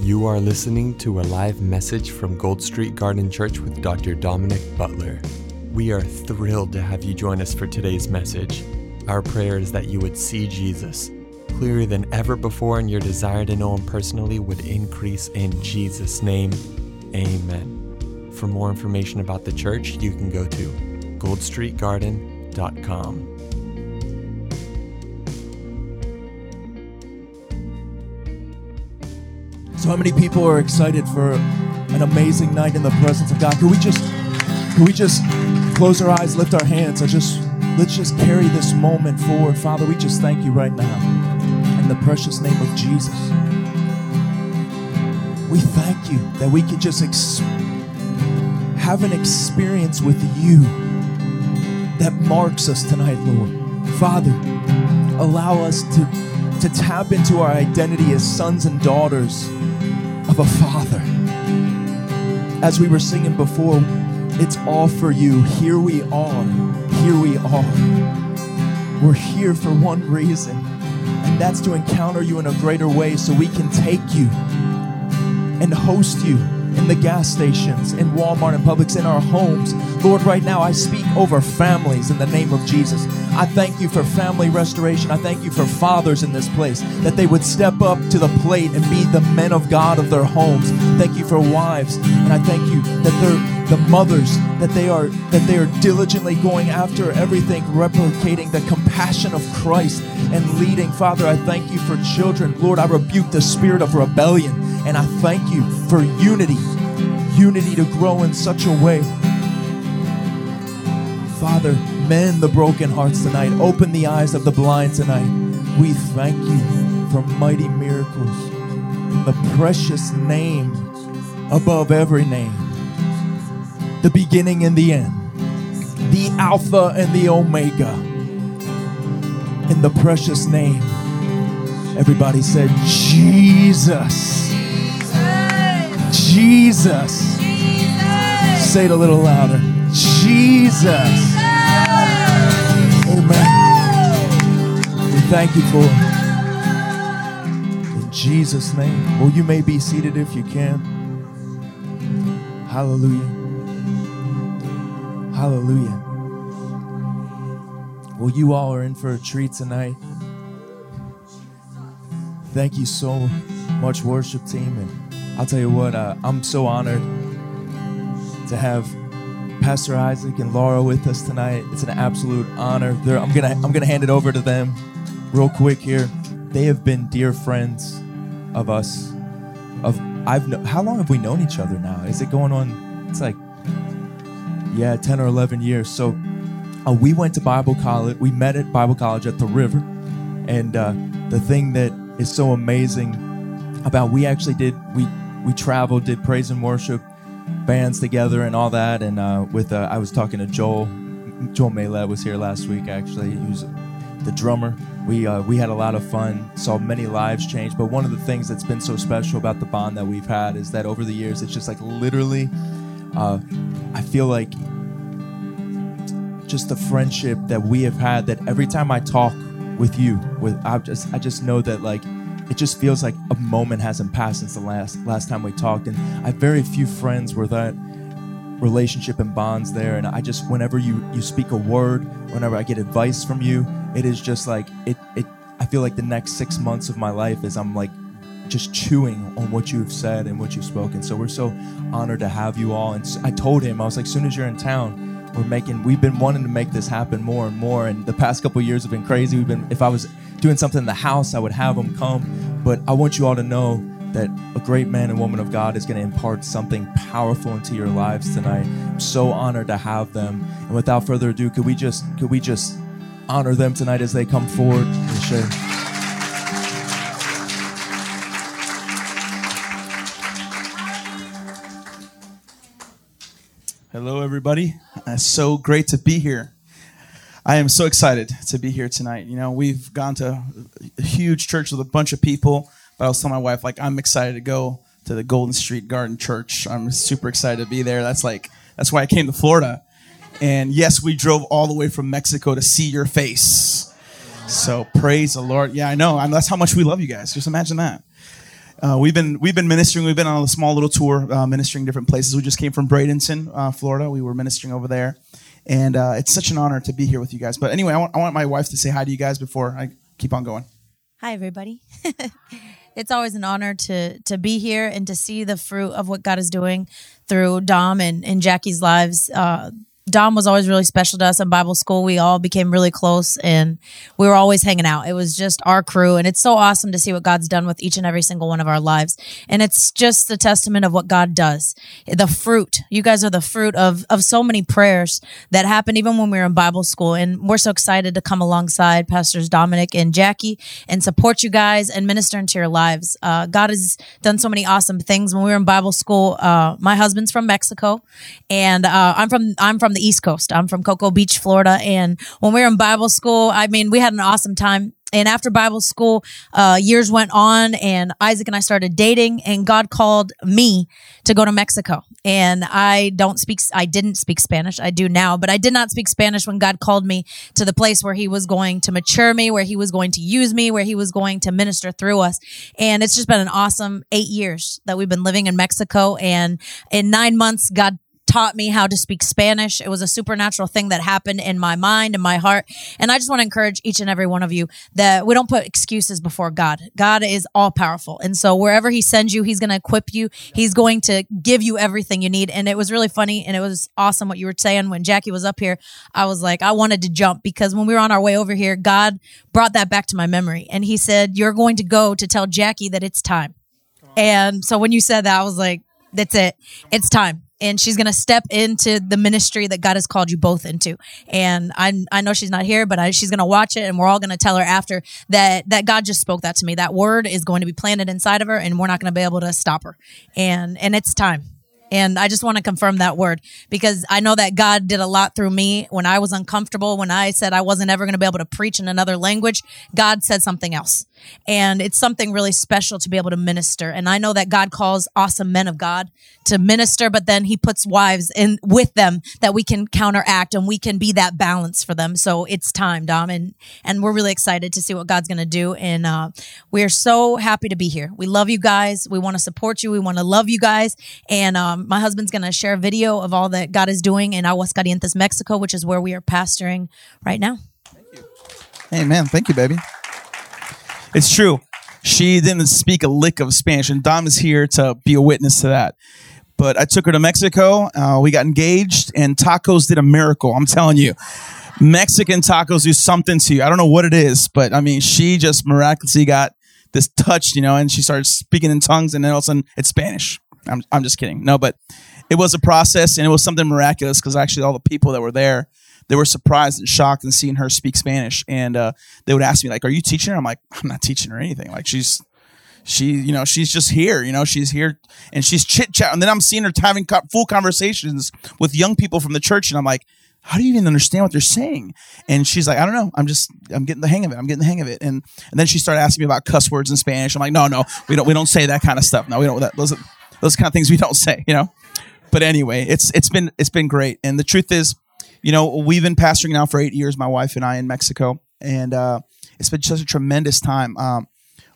You are listening to a live message from Gold Street Garden Church with Dr. Dominic Butler. We are thrilled to have you join us for today's message. Our prayer is that you would see Jesus clearer than ever before, and your desire to know him personally would increase in Jesus' name. Amen. For more information about the church, you can go to goldstreetgarden.com. So how many people are excited for an amazing night in the presence of God? Can we just can we just close our eyes, lift our hands, and just let's just carry this moment forward. Father, we just thank you right now in the precious name of Jesus. We thank you that we can just ex- have an experience with you that marks us tonight, Lord. Father, allow us to, to tap into our identity as sons and daughters a father. As we were singing before, it's all for you. Here we are. Here we are. We're here for one reason, and that's to encounter you in a greater way so we can take you and host you in the gas stations, in Walmart and Publix, in our homes. Lord, right now I speak over families in the name of Jesus. I thank you for family restoration. I thank you for fathers in this place that they would step up to the plate and be the men of God of their homes. Thank you for wives, and I thank you that they're the mothers that they are that they are diligently going after everything replicating the compassion of Christ and leading father I thank you for children lord I rebuke the spirit of rebellion and I thank you for unity unity to grow in such a way Father, mend the broken hearts tonight. Open the eyes of the blind tonight. We thank you for mighty miracles. In the precious name above every name. The beginning and the end. The Alpha and the Omega. In the precious name. Everybody said, Jesus. Jesus. Say it a little louder. Jesus. Thank you for. In Jesus' name. Well, you may be seated if you can. Hallelujah. Hallelujah. Well, you all are in for a treat tonight. Thank you so much, worship team. And I'll tell you what, uh, I'm so honored to have Pastor Isaac and Laura with us tonight. It's an absolute honor. They're, I'm gonna I'm gonna hand it over to them real quick here. They have been dear friends of us. Of I've kno- how long have we known each other now? Is it going on? It's like yeah, ten or eleven years. So uh, we went to Bible college. We met at Bible college at the River, and uh, the thing that is so amazing about we actually did we we traveled, did praise and worship bands together and all that. And uh, with uh, I was talking to Joel. Joel Maylett was here last week. Actually, he was the drummer. We uh, we had a lot of fun. Saw many lives change. But one of the things that's been so special about the bond that we've had is that over the years, it's just like literally. Uh, I feel like just the friendship that we have had. That every time I talk with you, with I just I just know that like it just feels like a moment hasn't passed since the last last time we talked and i have very few friends where that relationship and bonds there and i just whenever you you speak a word whenever i get advice from you it is just like it it i feel like the next six months of my life is i'm like just chewing on what you've said and what you've spoken. So we're so honored to have you all. And i told him i was like soon as you're in town we're making we've been wanting to make this happen more and more. And the past couple years have been crazy. We've been if i was doing something in the house i would have them come. But i want you all to know that a great man and woman of god is going to impart something powerful into your lives tonight. I'm so honored to have them. And without further ado could we just could we just honor them tonight as they come forward and share Hello, everybody. Uh, so great to be here. I am so excited to be here tonight. You know, we've gone to a huge church with a bunch of people, but I was telling my wife, like, I'm excited to go to the Golden Street Garden Church. I'm super excited to be there. That's like, that's why I came to Florida. And yes, we drove all the way from Mexico to see your face. So praise the Lord. Yeah, I know. And that's how much we love you guys. Just imagine that. Uh, we've been we've been ministering. We've been on a small little tour, uh, ministering different places. We just came from Bradenton, uh, Florida. We were ministering over there, and uh, it's such an honor to be here with you guys. But anyway, I want, I want my wife to say hi to you guys before I keep on going. Hi, everybody. it's always an honor to to be here and to see the fruit of what God is doing through Dom and, and Jackie's lives. Dom was always really special to us in Bible school. We all became really close and we were always hanging out. It was just our crew. And it's so awesome to see what God's done with each and every single one of our lives. And it's just the testament of what God does. The fruit. You guys are the fruit of, of so many prayers that happened even when we were in Bible school. And we're so excited to come alongside Pastors Dominic and Jackie and support you guys and minister into your lives. Uh, God has done so many awesome things. When we were in Bible school, uh, my husband's from Mexico and uh, I'm from, I'm from the the East Coast. I'm from Cocoa Beach, Florida. And when we were in Bible school, I mean, we had an awesome time. And after Bible school, uh, years went on and Isaac and I started dating and God called me to go to Mexico. And I don't speak, I didn't speak Spanish. I do now, but I did not speak Spanish when God called me to the place where he was going to mature me, where he was going to use me, where he was going to minister through us. And it's just been an awesome eight years that we've been living in Mexico. And in nine months, God taught me how to speak Spanish. It was a supernatural thing that happened in my mind and my heart. And I just want to encourage each and every one of you that we don't put excuses before God. God is all powerful. And so wherever he sends you, he's going to equip you. He's going to give you everything you need. And it was really funny and it was awesome what you were saying when Jackie was up here. I was like, I wanted to jump because when we were on our way over here, God brought that back to my memory. And he said, you're going to go to tell Jackie that it's time. And so when you said that, I was like, that's it. It's time and she's going to step into the ministry that God has called you both into. And I I know she's not here, but I, she's going to watch it, and we're all going to tell her after that that God just spoke that to me. That word is going to be planted inside of her, and we're not going to be able to stop her. And and it's time. And I just want to confirm that word because I know that God did a lot through me when I was uncomfortable, when I said I wasn't ever going to be able to preach in another language. God said something else. And it's something really special to be able to minister. And I know that God calls awesome men of God to minister, but then he puts wives in with them that we can counteract and we can be that balance for them. So it's time, Dom. And, and we're really excited to see what God's going to do. And, uh, we're so happy to be here. We love you guys. We want to support you. We want to love you guys. And, um, my husband's going to share a video of all that God is doing in Aguascalientes, Mexico, which is where we are pastoring right now. Thank you. Amen. Thank you, baby. It's true. She didn't speak a lick of Spanish, and Dom is here to be a witness to that. But I took her to Mexico. Uh, we got engaged, and tacos did a miracle. I'm telling you. Mexican tacos do something to you. I don't know what it is, but I mean, she just miraculously got this touch, you know, and she started speaking in tongues, and then all of a sudden it's Spanish. I'm, I'm just kidding. No, but it was a process, and it was something miraculous because actually all the people that were there they were surprised and shocked and seeing her speak Spanish. And uh, they would ask me like, "Are you teaching her?" I'm like, "I'm not teaching her anything. Like she's." She, you know, she's just here. You know, she's here and she's chit chat. And then I'm seeing her having co- full conversations with young people from the church, and I'm like, how do you even understand what they're saying? And she's like, I don't know. I'm just, I'm getting the hang of it. I'm getting the hang of it. And and then she started asking me about cuss words in Spanish. I'm like, no, no, we don't, we don't say that kind of stuff. No, we don't. That, those, those kind of things we don't say. You know. But anyway, it's it's been it's been great. And the truth is, you know, we've been pastoring now for eight years, my wife and I in Mexico, and uh, it's been such a tremendous time. Um,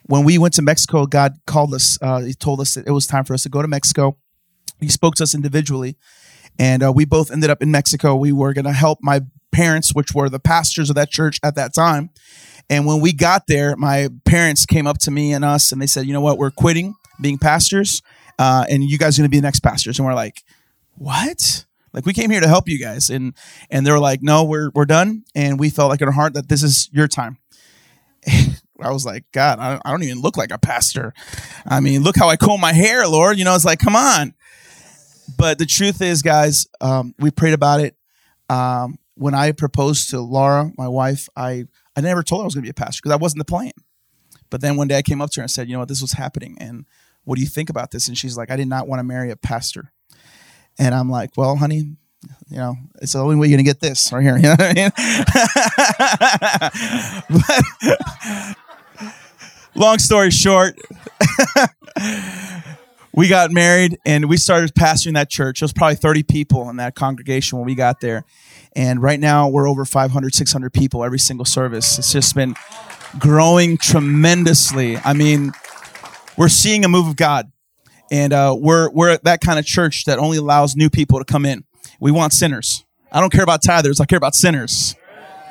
when we went to Mexico, God called us. Uh, he told us that it was time for us to go to Mexico. He spoke to us individually, and uh, we both ended up in Mexico. We were going to help my parents, which were the pastors of that church at that time. And when we got there, my parents came up to me and us, and they said, "You know what? We're quitting being pastors, uh, and you guys are going to be the next pastors." And we're like, "What?" Like we came here to help you guys, and and they were like, no, we're we're done, and we felt like in our heart that this is your time. I was like, God, I, I don't even look like a pastor. I mean, look how I comb my hair, Lord. You know, it's like, come on. But the truth is, guys, um, we prayed about it. Um, when I proposed to Laura, my wife, I I never told her I was going to be a pastor because that wasn't the plan. But then one day I came up to her and said, you know what, this was happening, and what do you think about this? And she's like, I did not want to marry a pastor. And I'm like, well, honey, you know, it's the only way you're gonna get this right here. You know I mean? but, long story short, we got married and we started pastoring that church. There was probably 30 people in that congregation when we got there. And right now we're over 500, 600 people every single service. It's just been growing tremendously. I mean, We're seeing a move of God. And uh, we're, we're that kind of church that only allows new people to come in. We want sinners. I don't care about tithers, I care about sinners.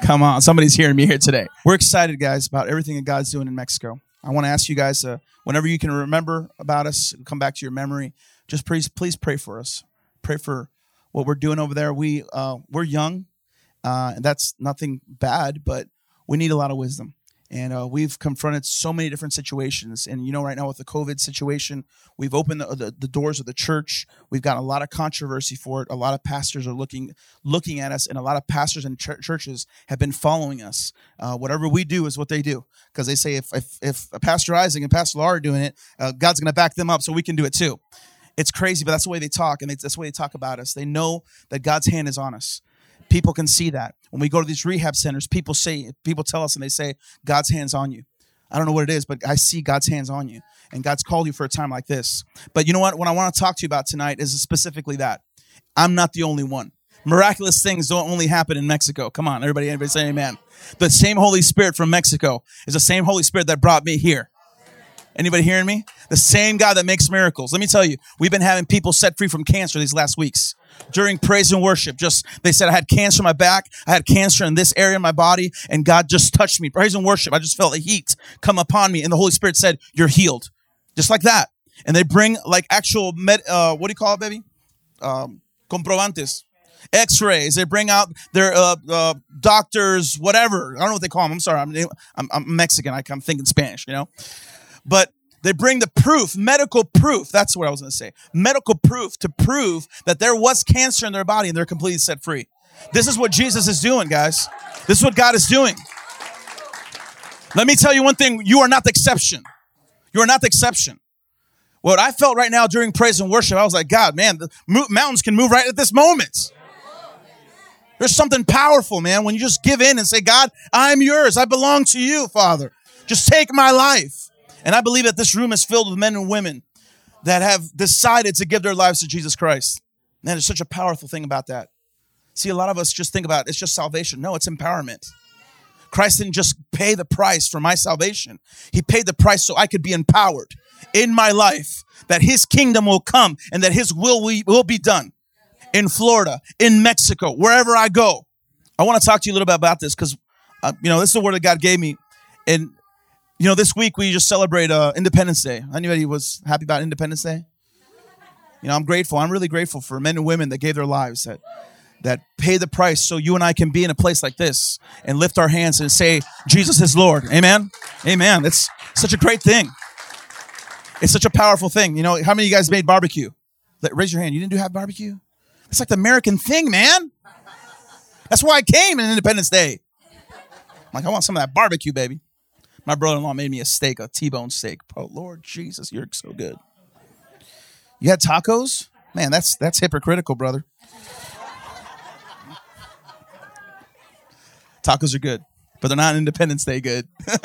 Come on, somebody's hearing me here today. We're excited, guys, about everything that God's doing in Mexico. I want to ask you guys, uh, whenever you can remember about us, come back to your memory, just please, please pray for us. Pray for what we're doing over there. We, uh, we're young, uh, and that's nothing bad, but we need a lot of wisdom. And uh, we've confronted so many different situations. And you know, right now with the COVID situation, we've opened the, the, the, doors of the church. We've got a lot of controversy for it. A lot of pastors are looking looking at us, and a lot of pastors and ch- churches have been following us. Uh, whatever we do is what they do because they say if, if, if Pastor Isaac and Pastor Laura are doing it, uh, God's going to back them up, so we can do it too. It's crazy, but that's the way they talk, and they, that's the way they talk about us. They know that God's hand is on us. People can see that. When we go to these rehab centers, people say, people tell us and they say, God's hands on you. I don't know what it is, but I see God's hands on you. And God's called you for a time like this. But you know what? What I want to talk to you about tonight is specifically that. I'm not the only one. Miraculous things don't only happen in Mexico. Come on, everybody, everybody say amen. The same Holy Spirit from Mexico is the same Holy Spirit that brought me here. Anybody hearing me? The same God that makes miracles. Let me tell you, we've been having people set free from cancer these last weeks during praise and worship. Just they said I had cancer in my back, I had cancer in this area of my body, and God just touched me. Praise and worship. I just felt the heat come upon me, and the Holy Spirit said, "You're healed," just like that. And they bring like actual med. Uh, what do you call it, baby? Um, comprobantes. X-rays. They bring out their uh, uh, doctors, whatever. I don't know what they call them. I'm sorry. I'm, I'm, I'm Mexican. I, I'm thinking Spanish. You know, but they bring the proof, medical proof. That's what I was going to say. Medical proof to prove that there was cancer in their body and they're completely set free. This is what Jesus is doing, guys. This is what God is doing. Let me tell you one thing you are not the exception. You are not the exception. What I felt right now during praise and worship, I was like, God, man, the mountains can move right at this moment. There's something powerful, man, when you just give in and say, God, I'm yours. I belong to you, Father. Just take my life. And I believe that this room is filled with men and women that have decided to give their lives to Jesus Christ. Man, there's such a powerful thing about that. See, a lot of us just think about it's just salvation. No, it's empowerment. Christ didn't just pay the price for my salvation, He paid the price so I could be empowered in my life, that His kingdom will come and that His will will be done in Florida, in Mexico, wherever I go. I want to talk to you a little bit about this because, uh, you know, this is the word that God gave me. And you know, this week we just celebrate uh, Independence Day. Anybody was happy about Independence Day? You know, I'm grateful. I'm really grateful for men and women that gave their lives, that that pay the price so you and I can be in a place like this and lift our hands and say, Jesus is Lord. Amen. Amen. It's such a great thing. It's such a powerful thing. You know, how many of you guys made barbecue? Raise your hand. You didn't do have barbecue? It's like the American thing, man. That's why I came in Independence Day. I'm like, I want some of that barbecue, baby. My brother-in-law made me a steak, a T-bone steak. Oh Lord Jesus, you're so good. You had tacos? Man, that's that's hypocritical, brother. Tacos are good, but they're not Independence Day good.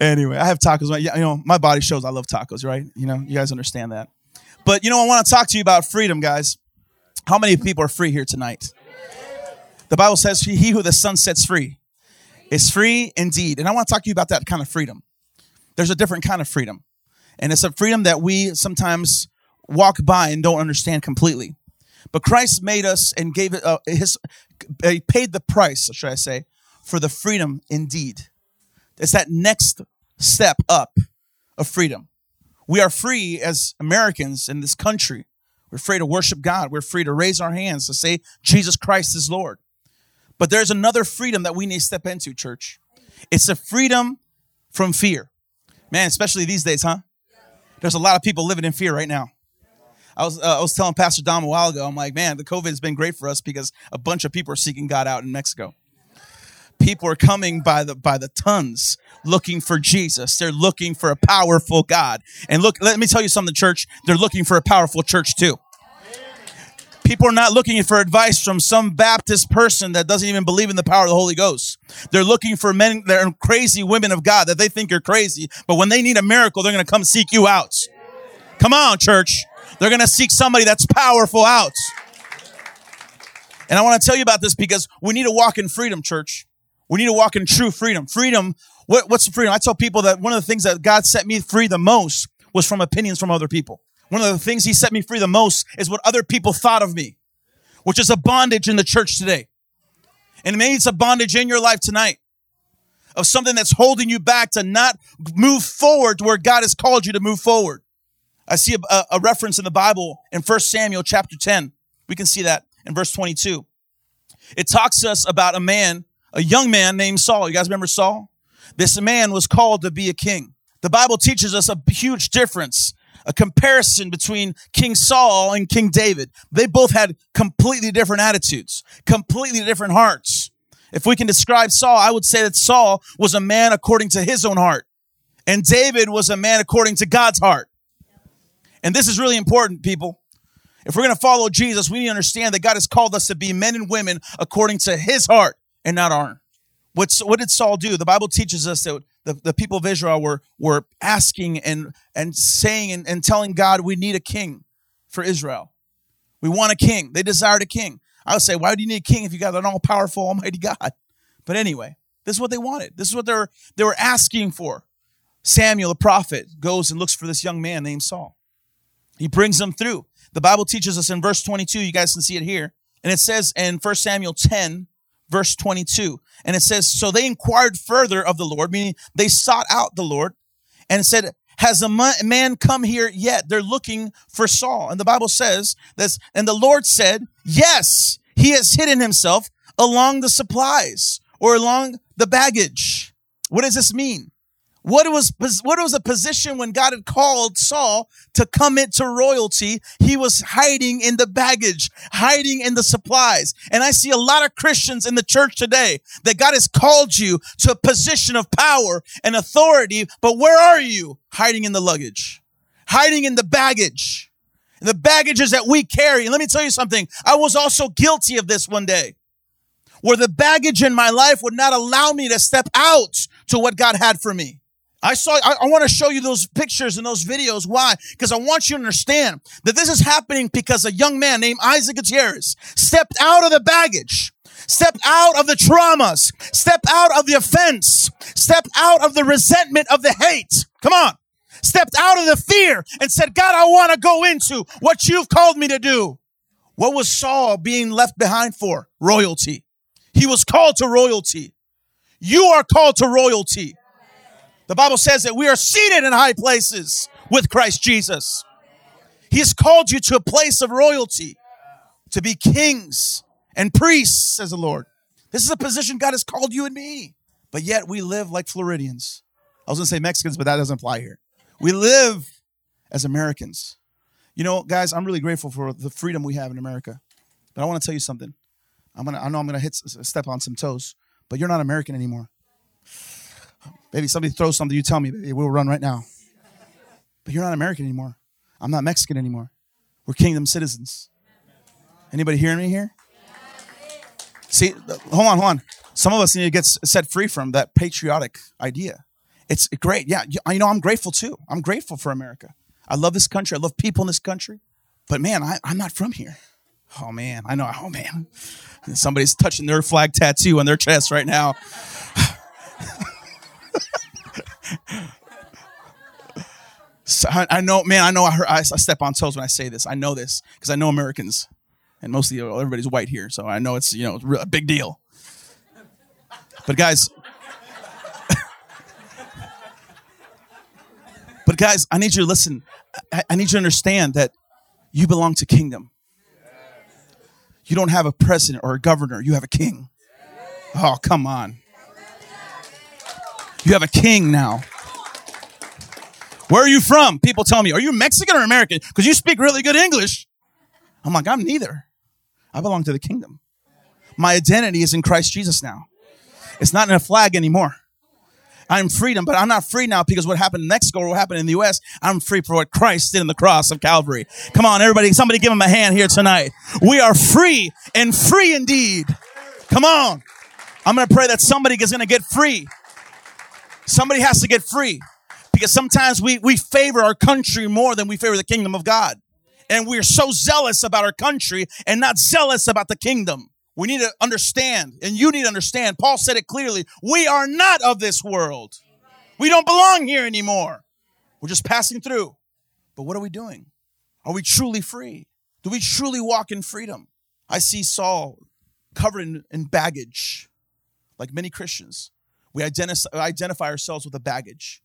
anyway, I have tacos. You know, my body shows I love tacos, right? You know, you guys understand that. But you know, I want to talk to you about freedom, guys. How many people are free here tonight? The Bible says, "He who the Son sets free is free indeed. And I want to talk to you about that kind of freedom. There's a different kind of freedom. And it's a freedom that we sometimes walk by and don't understand completely. But Christ made us and gave it uh, his he paid the price, should I say, for the freedom indeed. It's that next step up of freedom. We are free as Americans in this country. We're free to worship God. We're free to raise our hands to say Jesus Christ is Lord. But there's another freedom that we need to step into, church. It's a freedom from fear. Man, especially these days, huh? There's a lot of people living in fear right now. I was, uh, I was telling Pastor Dom a while ago, I'm like, man, the COVID has been great for us because a bunch of people are seeking God out in Mexico. People are coming by the by the tons looking for Jesus. They're looking for a powerful God. And look, let me tell you something, church. They're looking for a powerful church too. People are not looking for advice from some Baptist person that doesn't even believe in the power of the Holy Ghost. They're looking for men, they're crazy women of God that they think are crazy, but when they need a miracle, they're going to come seek you out. Come on, church. They're going to seek somebody that's powerful out. And I want to tell you about this because we need to walk in freedom, church. We need to walk in true freedom. Freedom What, what's the freedom? I tell people that one of the things that God set me free the most was from opinions from other people. One of the things He set me free the most is what other people thought of me, which is a bondage in the church today. And maybe it's a bondage in your life tonight of something that's holding you back to not move forward to where God has called you to move forward. I see a, a reference in the Bible in 1 Samuel chapter 10. We can see that in verse 22. It talks to us about a man, a young man named Saul. You guys remember Saul? This man was called to be a king. The Bible teaches us a huge difference, a comparison between King Saul and King David. They both had completely different attitudes, completely different hearts. If we can describe Saul, I would say that Saul was a man according to his own heart, and David was a man according to God's heart. And this is really important, people. If we're going to follow Jesus, we need to understand that God has called us to be men and women according to his heart and not our. What's, what did Saul do? The Bible teaches us that the, the people of Israel were, were asking and, and saying and, and telling God, we need a king for Israel. We want a king. They desired a king. I would say, why do you need a king if you got an all powerful, almighty God? But anyway, this is what they wanted. This is what they were, they were asking for. Samuel, the prophet, goes and looks for this young man named Saul. He brings him through. The Bible teaches us in verse 22, you guys can see it here. And it says in 1 Samuel 10, verse 22, and it says, So they inquired further of the Lord, meaning they sought out the Lord, and said, Has a man come here yet? They're looking for Saul. And the Bible says this, and the Lord said, Yes, he has hidden himself along the supplies or along the baggage. What does this mean? What was, what was a position when God had called Saul to come into royalty? He was hiding in the baggage, hiding in the supplies. And I see a lot of Christians in the church today that God has called you to a position of power and authority. But where are you? Hiding in the luggage, hiding in the baggage, the baggages that we carry. And let me tell you something. I was also guilty of this one day where the baggage in my life would not allow me to step out to what God had for me. I saw, I, I want to show you those pictures and those videos. Why? Because I want you to understand that this is happening because a young man named Isaac Gutierrez stepped out of the baggage, stepped out of the traumas, stepped out of the offense, stepped out of the resentment of the hate. Come on. Stepped out of the fear and said, God, I want to go into what you've called me to do. What was Saul being left behind for? Royalty. He was called to royalty. You are called to royalty. The Bible says that we are seated in high places with Christ Jesus. He has called you to a place of royalty, to be kings and priests, says the Lord. This is a position God has called you and me. But yet we live like Floridians. I was going to say Mexicans, but that doesn't apply here. We live as Americans. You know, guys, I'm really grateful for the freedom we have in America. But I want to tell you something. I'm gonna, I know I'm going to hit step on some toes, but you're not American anymore. Baby, somebody throws something, you tell me, baby, we'll run right now. But you're not American anymore. I'm not Mexican anymore. We're kingdom citizens. Anybody hearing me here? See, hold on, hold on. Some of us need to get set free from that patriotic idea. It's great. Yeah, you know, I'm grateful too. I'm grateful for America. I love this country. I love people in this country. But man, I, I'm not from here. Oh man, I know. Oh man, somebody's touching their flag tattoo on their chest right now. So I, I, know, man, I know I, heard, I, I, step on toes when I say this. I know this because I know Americans, and mostly everybody's white here, so I know it's you know a big deal. But guys, but guys, I need you to listen. I, I need you to understand that you belong to kingdom. You don't have a president or a governor. You have a king. Oh, come on. You have a king now. Where are you from? People tell me, are you Mexican or American? Because you speak really good English. I'm like, I'm neither. I belong to the kingdom. My identity is in Christ Jesus now. It's not in a flag anymore. I'm freedom, but I'm not free now because what happened in Mexico or what happened in the U.S. I'm free for what Christ did in the cross of Calvary. Come on, everybody, somebody give him a hand here tonight. We are free and free indeed. Come on. I'm going to pray that somebody is going to get free Somebody has to get free because sometimes we, we favor our country more than we favor the kingdom of God. And we're so zealous about our country and not zealous about the kingdom. We need to understand, and you need to understand. Paul said it clearly. We are not of this world. We don't belong here anymore. We're just passing through. But what are we doing? Are we truly free? Do we truly walk in freedom? I see Saul covered in, in baggage, like many Christians. We identify, ourselves with a baggage,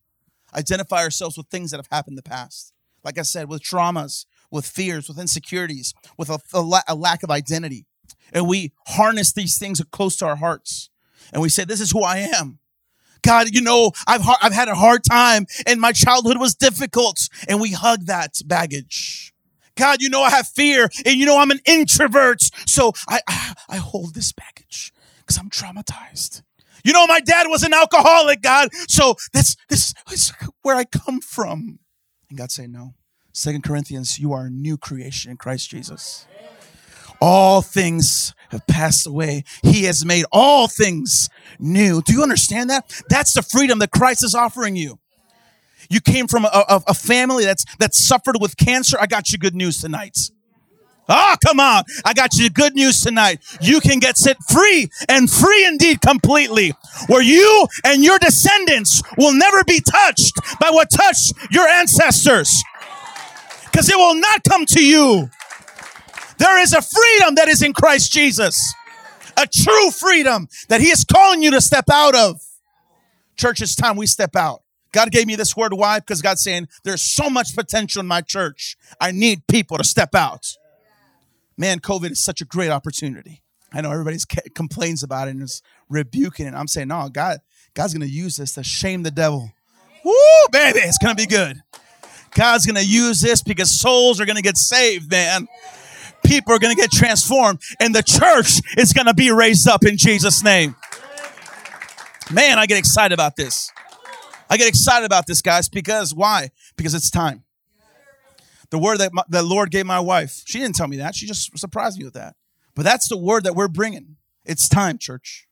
identify ourselves with things that have happened in the past. Like I said, with traumas, with fears, with insecurities, with a, a, la- a lack of identity. And we harness these things close to our hearts. And we say, This is who I am. God, you know, I've, I've had a hard time and my childhood was difficult. And we hug that baggage. God, you know, I have fear and you know, I'm an introvert. So I, I, I hold this baggage because I'm traumatized. You know, my dad was an alcoholic, God. So that's, this is where I come from. And God say, no. Second Corinthians, you are a new creation in Christ Jesus. All things have passed away. He has made all things new. Do you understand that? That's the freedom that Christ is offering you. You came from a, a, a family that's that suffered with cancer. I got you good news tonight. Oh, come on. I got you good news tonight. You can get set free and free indeed completely, where you and your descendants will never be touched by what touched your ancestors. Because it will not come to you. There is a freedom that is in Christ Jesus, a true freedom that He is calling you to step out of. Church, it's time we step out. God gave me this word. Why? Because God's saying there's so much potential in my church. I need people to step out. Man, COVID is such a great opportunity. I know everybody complains about it and is rebuking it. I'm saying, no, God, God's going to use this to shame the devil. Woo, baby, it's going to be good. God's going to use this because souls are going to get saved, man. People are going to get transformed and the church is going to be raised up in Jesus' name. Man, I get excited about this. I get excited about this, guys, because why? Because it's time. The word that my, the Lord gave my wife, she didn't tell me that. She just surprised me with that. But that's the word that we're bringing. It's time, church.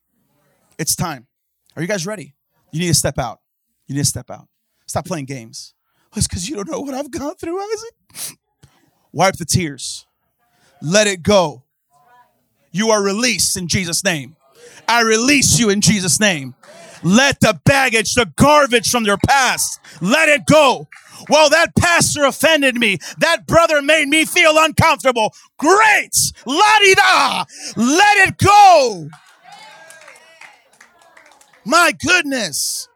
It's time. Are you guys ready? You need to step out. You need to step out. Stop playing games. It's because you don't know what I've gone through, Isaac. Wipe the tears. Let it go. You are released in Jesus' name. I release you in Jesus' name. Let the baggage, the garbage from your past, let it go. Well, that pastor offended me. That brother made me feel uncomfortable. Great. La da. Let it go. My goodness.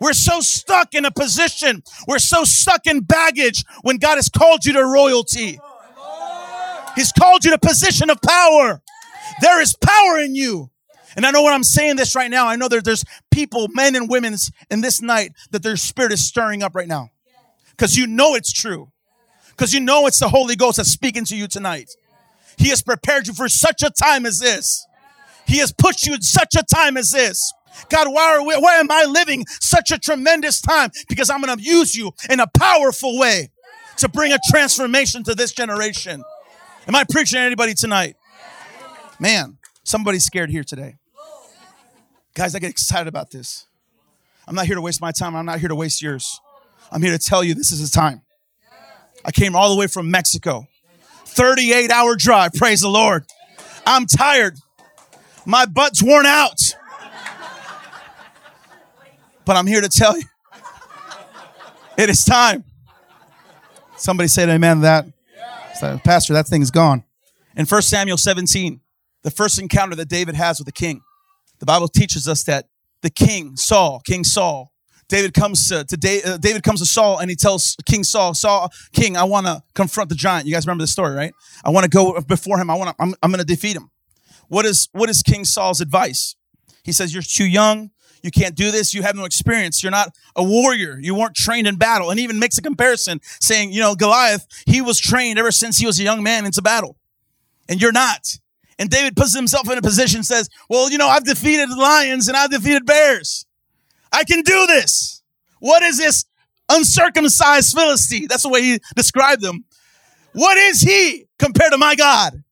We're so stuck in a position. We're so stuck in baggage when God has called you to royalty. He's called you to position of power. There is power in you. And I know when I'm saying this right now, I know that there's people, men and women in this night that their spirit is stirring up right now. Because you know it's true. Because you know it's the Holy Ghost that's speaking to you tonight. He has prepared you for such a time as this. He has put you in such a time as this. God, why, we, why am I living such a tremendous time? Because I'm going to use you in a powerful way to bring a transformation to this generation. Am I preaching to anybody tonight? Man, somebody's scared here today. Guys, I get excited about this. I'm not here to waste my time. I'm not here to waste yours. I'm here to tell you this is the time. I came all the way from Mexico. 38 hour drive. Praise the Lord. I'm tired. My butt's worn out. But I'm here to tell you it is time. Somebody said amen to that. Pastor, that thing's gone. In 1 Samuel 17, the first encounter that David has with the king, the Bible teaches us that the king, Saul, King Saul, David comes to, to David, uh, David comes to Saul and he tells King Saul, Saul, King, I want to confront the giant. You guys remember the story, right? I want to go before him. I want to, I'm, I'm going to defeat him. What is, what is King Saul's advice? He says, you're too young. You can't do this. You have no experience. You're not a warrior. You weren't trained in battle. And even makes a comparison saying, you know, Goliath, he was trained ever since he was a young man into battle. And you're not. And David puts himself in a position, says, well, you know, I've defeated lions and I've defeated bears. I can do this. What is this uncircumcised Philistine? That's the way he described them. What is he compared to my God?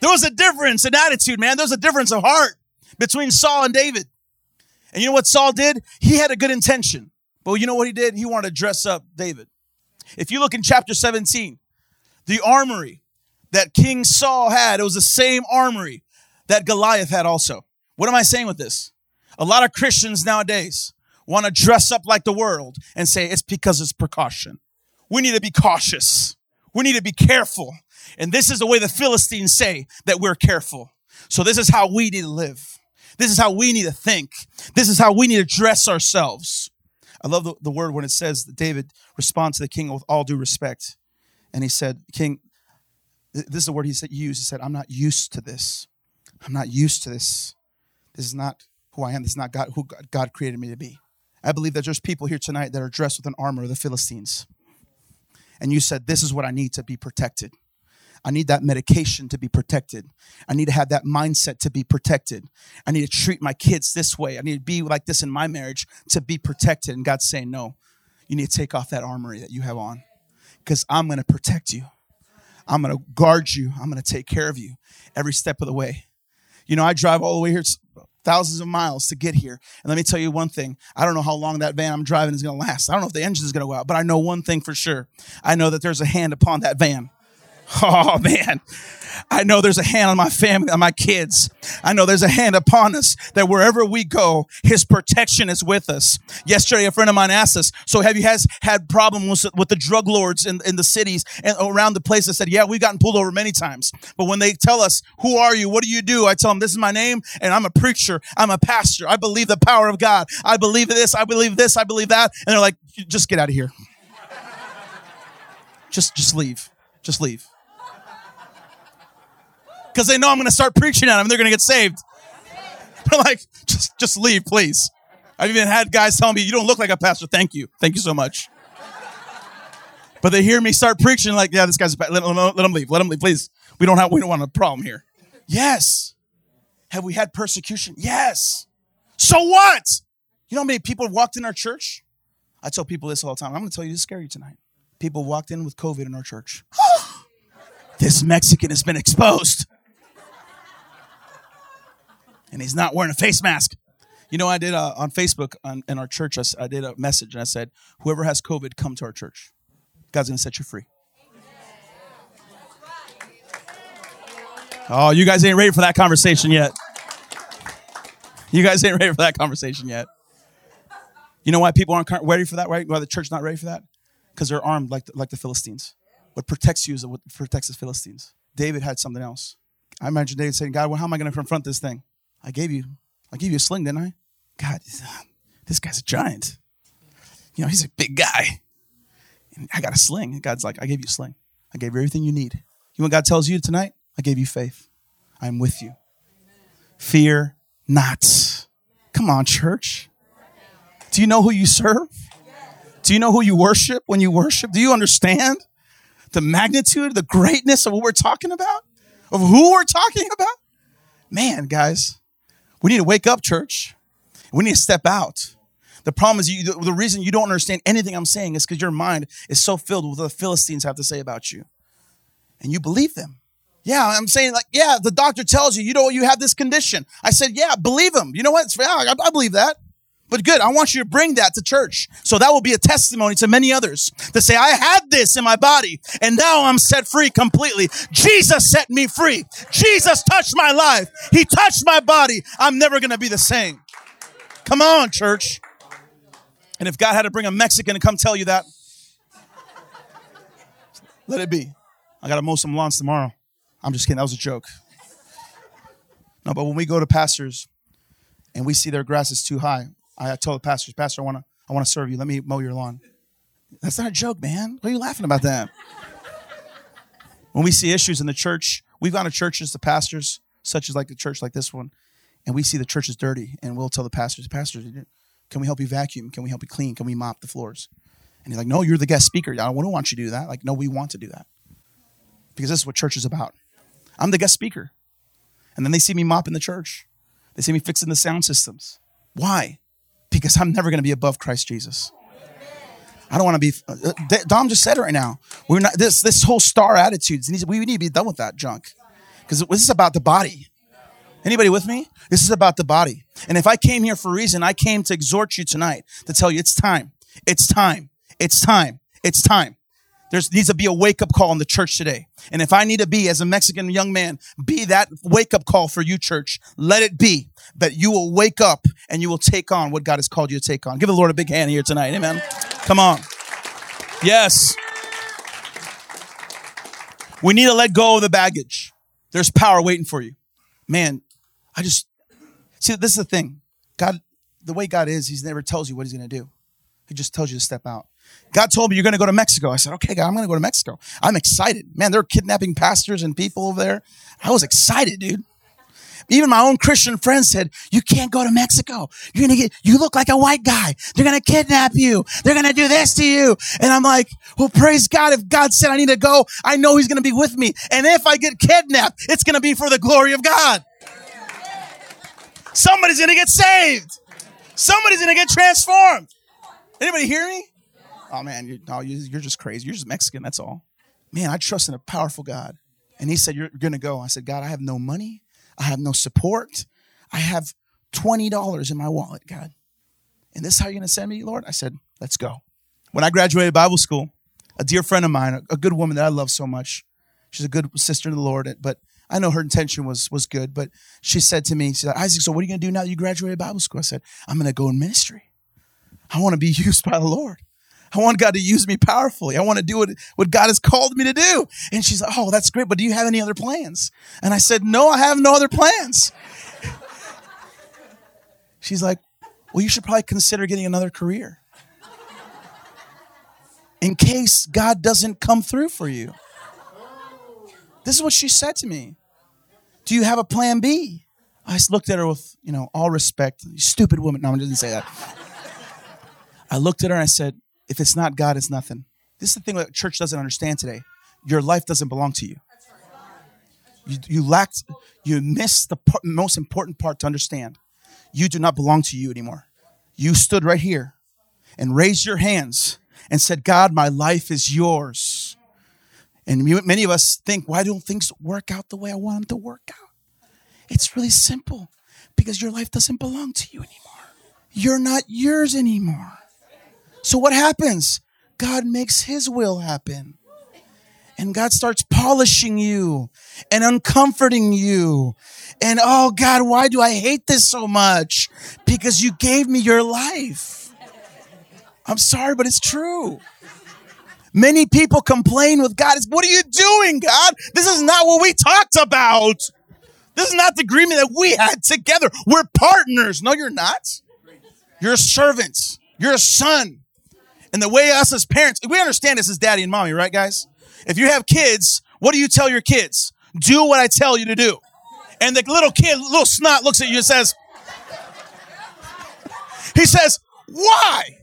There was a difference in attitude, man. There was a difference of heart between Saul and David. And you know what Saul did? He had a good intention. But you know what he did? He wanted to dress up David. If you look in chapter 17, the armory that King Saul had, it was the same armory that Goliath had also. What am I saying with this? A lot of Christians nowadays want to dress up like the world and say it's because it's precaution. We need to be cautious. We need to be careful. And this is the way the Philistines say that we're careful. So this is how we need to live. This is how we need to think. This is how we need to dress ourselves. I love the, the word when it says that David responds to the king with all due respect. And he said, King, this is the word he said used. He said, I'm not used to this. I'm not used to this. This is not who I am. This is not God who God created me to be. I believe that there's people here tonight that are dressed with an armor of the Philistines. And you said, This is what I need to be protected. I need that medication to be protected. I need to have that mindset to be protected. I need to treat my kids this way. I need to be like this in my marriage to be protected. And God's saying, no, you need to take off that armory that you have on because I'm going to protect you. I'm going to guard you. I'm going to take care of you every step of the way. You know, I drive all the way here thousands of miles to get here. And let me tell you one thing. I don't know how long that van I'm driving is going to last. I don't know if the engine is going to go out, but I know one thing for sure. I know that there's a hand upon that van. Oh man, I know there's a hand on my family, on my kids. I know there's a hand upon us that wherever we go, his protection is with us. Yesterday, a friend of mine asked us, so have you has had problems with, with the drug lords in, in the cities and around the place? I said, yeah, we've gotten pulled over many times. But when they tell us, who are you? What do you do? I tell them, this is my name and I'm a preacher. I'm a pastor. I believe the power of God. I believe this. I believe this. I believe that. And they're like, just get out of here. just, just leave. Just leave because they know I'm going to start preaching at them they're going to get saved. They're like, just, just leave, please. I've even had guys tell me, you don't look like a pastor. Thank you. Thank you so much. But they hear me start preaching like, yeah, this guy's, let, let, let him leave. Let him leave, please. We don't have, we don't want a problem here. Yes. Have we had persecution? Yes. So what? You know how many people walked in our church? I tell people this all the time. I'm going to tell you this scare you tonight. People walked in with COVID in our church. this Mexican has been exposed and he's not wearing a face mask. You know, I did uh, on Facebook on, in our church, I, I did a message and I said, whoever has COVID, come to our church. God's going to set you free. Oh, you guys ain't ready for that conversation yet. You guys ain't ready for that conversation yet. You know why people aren't ready for that, right? Why the church not ready for that? Because they're armed like the, like the Philistines. What protects you is what protects the Philistines. David had something else. I imagine David saying, God, well, how am I going to confront this thing? I gave you, I gave you a sling, didn't I? God, um, this guy's a giant. You know, he's a big guy. And I got a sling. And God's like, I gave you a sling. I gave you everything you need. You know what God tells you tonight? I gave you faith. I'm with you. Fear not. Come on, church. Do you know who you serve? Do you know who you worship when you worship? Do you understand the magnitude, the greatness of what we're talking about? Of who we're talking about? Man, guys, we need to wake up, church. We need to step out. The problem is, you, the, reason you don't understand anything I'm saying is because your mind is so filled with what the Philistines have to say about you. And you believe them. Yeah, I'm saying, like, yeah, the doctor tells you, you know, you have this condition. I said, yeah, believe him. You know what? Yeah, I, I believe that. But good, I want you to bring that to church. So that will be a testimony to many others to say, I had this in my body and now I'm set free completely. Jesus set me free. Jesus touched my life. He touched my body. I'm never going to be the same. Come on, church. And if God had to bring a Mexican to come tell you that, let it be. I got to mow some lawns tomorrow. I'm just kidding. That was a joke. No, but when we go to pastors and we see their grass is too high, I told the pastors, Pastor, I want to I want to serve you. Let me mow your lawn. That's not a joke, man. Why are you laughing about that? when we see issues in the church, we've gone to churches, the pastors, such as like a church like this one, and we see the church is dirty, and we'll tell the pastors, pastors, can we help you vacuum? Can we help you clean? Can we mop the floors? And he's like, no, you're the guest speaker. I don't want you to do that. Like, no, we want to do that. Because this is what church is about. I'm the guest speaker. And then they see me mopping the church. They see me fixing the sound systems. Why? Because I'm never going to be above Christ Jesus. I don't want to be. Uh, Dom just said it right now. We're not this this whole star attitude. We need to be done with that junk because this is about the body. Anybody with me? This is about the body. And if I came here for a reason, I came to exhort you tonight to tell you it's time. It's time. It's time. It's time. There needs to be a wake up call in the church today. And if I need to be, as a Mexican young man, be that wake up call for you, church, let it be. That you will wake up and you will take on what God has called you to take on. Give the Lord a big hand here tonight. Amen. Come on. Yes. We need to let go of the baggage. There's power waiting for you. Man, I just see this is the thing. God, the way God is, He never tells you what He's going to do. He just tells you to step out. God told me you're going to go to Mexico. I said, okay, God, I'm going to go to Mexico. I'm excited. Man, they're kidnapping pastors and people over there. I was excited, dude. Even my own Christian friends said, you can't go to Mexico. You're going to get, you look like a white guy. They're going to kidnap you. They're going to do this to you. And I'm like, well, praise God. If God said I need to go, I know he's going to be with me. And if I get kidnapped, it's going to be for the glory of God. Somebody's going to get saved. Somebody's going to get transformed. Anybody hear me? Oh man, you, no, you, you're just crazy. You're just Mexican. That's all. Man, I trust in a powerful God. And he said, You're going to go. I said, God, I have no money. I have no support. I have $20 in my wallet, God. And this is how you're going to send me, Lord? I said, Let's go. When I graduated Bible school, a dear friend of mine, a, good woman that I love so much, she's a good sister in the Lord, but I know her intention was was good. But she said to me, she said, Isaac, so what are you going to do now that you graduated Bible school? I said, I'm going to go in ministry. I want to be used by the Lord. I want God to use me powerfully. I want to do what, what God has called me to do. And she's like, Oh, that's great. But do you have any other plans? And I said, No, I have no other plans. she's like, Well, you should probably consider getting another career in case God doesn't come through for you. This is what she said to me. Do you have a plan B? I looked at her with, you know, all respect. Stupid woman. No, I didn't say that. I looked at her and I said, if it's not God, it's nothing. This is the thing that church doesn't understand today. Your life doesn't belong to you. You, you lacked, you missed the part, most important part to understand. You do not belong to you anymore. You stood right here and raised your hands and said, God, my life is yours. And many of us think, why don't things work out the way I want them to work out? It's really simple because your life doesn't belong to you anymore. You're not yours anymore. So what happens? God makes his will happen. And God starts polishing you and uncomforting you. And oh God, why do I hate this so much? Because you gave me your life. I'm sorry, but it's true. Many people complain with God. It's, what are you doing, God? This is not what we talked about. This is not the agreement that we had together. We're partners. No, you're not. You're servants. You're a son. And the way us as parents, we understand this as daddy and mommy, right, guys? If you have kids, what do you tell your kids? Do what I tell you to do. And the little kid, little snot, looks at you and says, he says, why?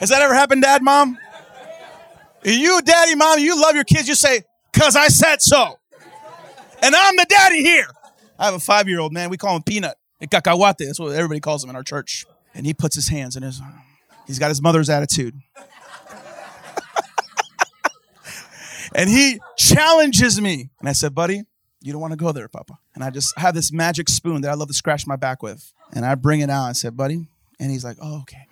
Has that ever happened, dad, mom? You, daddy, mom, you love your kids, you say, cause I said so. And I'm the daddy here. I have a five year old man. We call him Peanut. Cacahuate. That's what everybody calls him in our church. And he puts his hands in his He's got his mother's attitude. and he challenges me. And I said, buddy, you don't want to go there, Papa. And I just have this magic spoon that I love to scratch my back with. And I bring it out. I said, buddy. And he's like, oh, okay.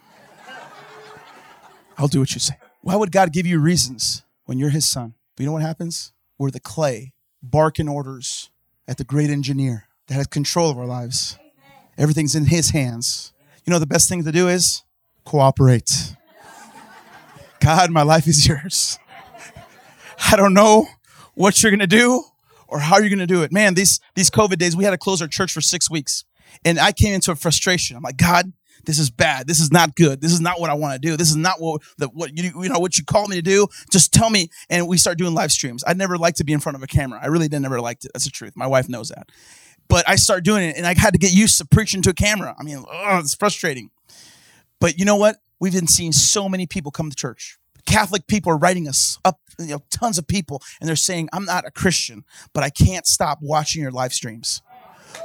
I'll do what you say. Why would God give you reasons when you're his son? But you know what happens? We're the clay, barking orders at the great engineer that has control of our lives. Everything's in his hands. You know the best thing to do is cooperate. God, my life is yours. I don't know what you're going to do or how you're going to do it. Man, these, these COVID days, we had to close our church for six weeks. And I came into a frustration. I'm like, God, this is bad. This is not good. This is not what I want to do. This is not what the, what you you know what you called me to do. Just tell me. And we start doing live streams. I never liked to be in front of a camera. I really didn't ever liked it. That's the truth. My wife knows that. But I start doing it, and I had to get used to preaching to a camera. I mean, oh, it's frustrating. But you know what? We've been seeing so many people come to church. Catholic people are writing us up, you know, tons of people, and they're saying, I'm not a Christian, but I can't stop watching your live streams.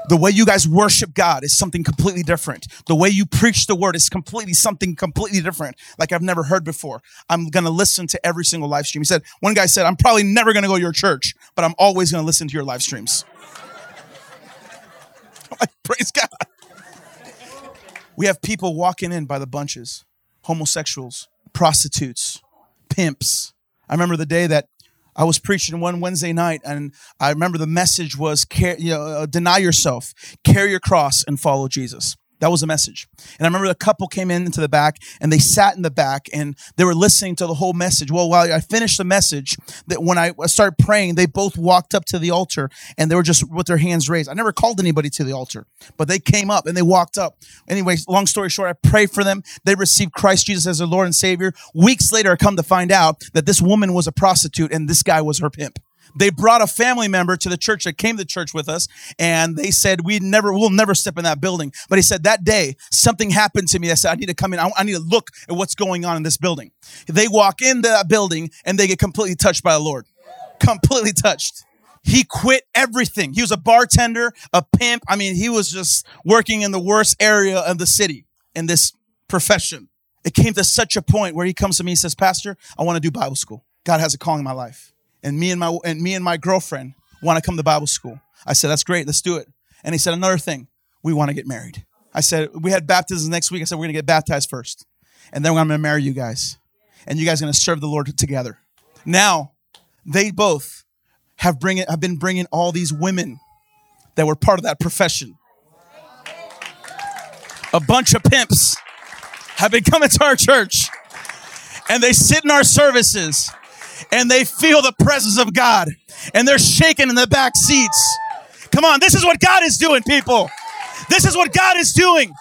The way you guys worship God is something completely different. The way you preach the word is completely something completely different, like I've never heard before. I'm to listen to every single live stream. He said, one guy said, I'm probably never to go to your church, but I'm always to listen to your live streams. I'm like, praise God. We have people walking in by the bunches homosexuals, prostitutes, pimps. I remember the day that I was preaching one Wednesday night, and I remember the message was, you know, uh, deny yourself, carry your cross, and follow Jesus. That was a message. And I remember a couple came in into the back and they sat in the back and they were listening to the whole message. Well, while I finished the message, that when I started praying, they both walked up to the altar and they were just with their hands raised. I never called anybody to the altar, but they came up and they walked up. Anyway, long story short, I prayed for them. They received Christ Jesus as their Lord and Savior. Weeks later, I come to find out that this woman was a prostitute and this guy was her pimp they brought a family member to the church that came to church with us and they said we never we'll never step in that building. But he said that day something happened to me i said i need to come in. I, need to look at what's going on in this building. They walk into that building and they get completely touched by the lord. Completely touched. He quit everything. He was a bartender a pimp. I mean he was just working in the worst area of the city in this profession. It came to such a point where he comes to me and says pastor i want to do bible school. God has a calling in my life and me and my and me and my girlfriend want to come to Bible school. I said, that's great, let's do it. And he said, another thing, we want to get married. I said, we had baptisms next week. I said, we're gonna get baptized first. And then I'm gonna marry you guys. And you guys are gonna serve the Lord together. Now, they both have bring have been bringing all these women that were part of that profession. A bunch of pimps have been coming to our church and they sit in our services and they feel the presence of God and they're shaking in the back seats. Come on, this is what God is doing, people. This is what God is doing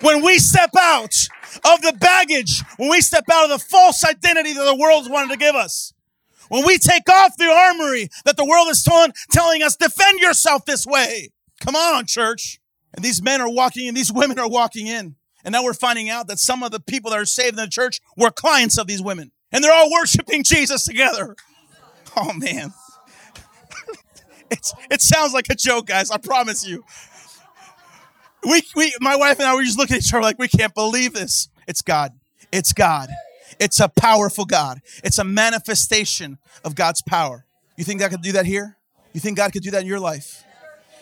when we step out of the baggage, when we step out of the false identity that the world wanted to give us. When we take off the armory that the world is telling, telling us, defend yourself this way. Come on, church. And these men are walking in, these women are walking in. And now we're finding out that some of the people that are saved in the church were clients of these women and they're all worshiping Jesus together. Oh man. it's it sounds like a joke, guys. I promise you. We we my wife and I were just looking at each other like we can't believe this. It's God. It's God. It's a powerful God. It's a manifestation of God's power. You think God could do that here? You think God could do that in your life?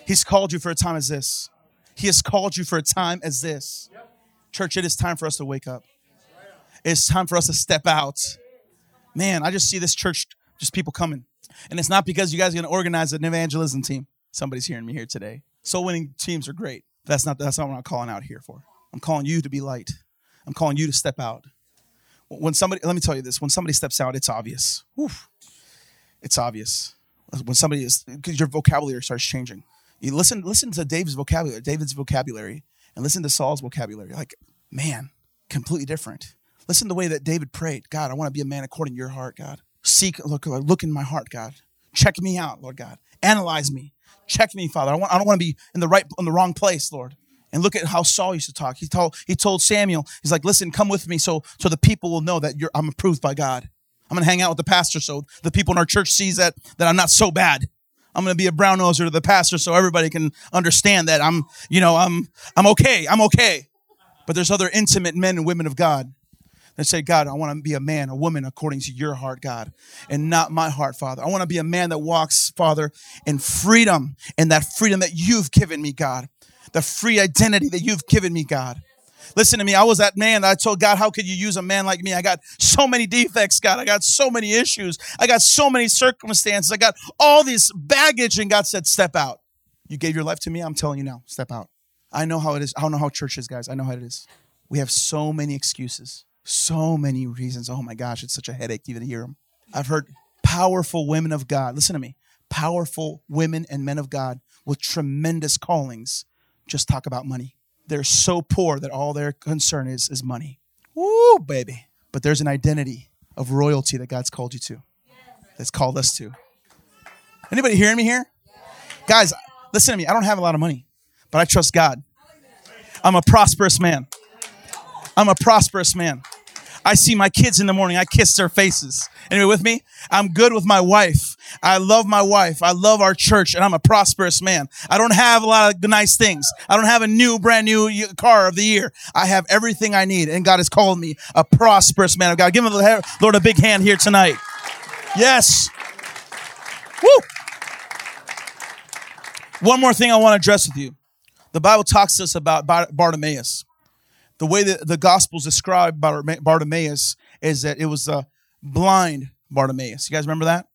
He's called you for a time as this. He has called you for a time as this. Church, it is time for us to wake up. It's time for us to step out. Man, I just see this church, just people coming. And it's not because you guys are going to organize an evangelism team. Somebody's hearing me here today. Soul winning teams are great. That's not, that's not what I'm calling out here for. I'm calling you to be light. I'm calling you to step out. When somebody, let me tell you this when somebody steps out, it's obvious. Oof, it's obvious. When somebody is, because your vocabulary starts changing. You listen, listen to David's vocabulary, David's vocabulary, and listen to Saul's vocabulary. Like, man, completely different. Listen to the way that David prayed. God, I want to be a man according to your heart, God. Seek, look, look in my heart, God. Check me out, Lord God. Analyze me. Check me, Father. I, want, I don't want to be in the right, in the wrong place, Lord. And look at how Saul used to talk. He told, he told Samuel, he's like, listen, come with me so, so the people will know that you're, I'm approved by God. I'm going to hang out with the pastor so the people in our church sees that, that I'm not so bad. I'm going to be a brown noser to the pastor so everybody can understand that I'm, you know, I'm, I'm okay. I'm okay. But there's other intimate men and women of God and say, God, I want to be a man, a woman according to your heart, God, and not my heart, Father. I want to be a man that walks, Father, in freedom, and that freedom that you've given me, God, the free identity that you've given me, God. Listen to me. I was that man that I told God, how could you use a man like me? I got so many defects, God. I got so many issues. I got so many circumstances. I got all this baggage. And God said, step out. You gave your life to me. I'm telling you now, step out. I know how it is. I don't know how church is, guys. I know how it is. We have so many excuses. So many reasons. Oh my gosh, it's such a headache even to even hear them. I've heard powerful women of God. Listen to me. Powerful women and men of God with tremendous callings just talk about money. They're so poor that all their concern is is money. Woo, baby. But there's an identity of royalty that God's called you to. That's called us to. Anybody hearing me here? Guys, listen to me. I don't have a lot of money, but I trust God. I'm a prosperous man. I'm a prosperous man. I see my kids in the morning. I kiss their faces. Anyway, with me? I'm good with my wife. I love my wife. I love our church and I'm a prosperous man. I don't have a lot of nice things. I don't have a new, brand new car of the year. I have everything I need and God has called me a prosperous man of God. Give him the Lord a big hand here tonight. Yes. Woo. One more thing I want to address with you. The Bible talks to us about Bartimaeus the way that the Gospels describe Bartimaeus is that it was a blind Bartimaeus. You guys remember that?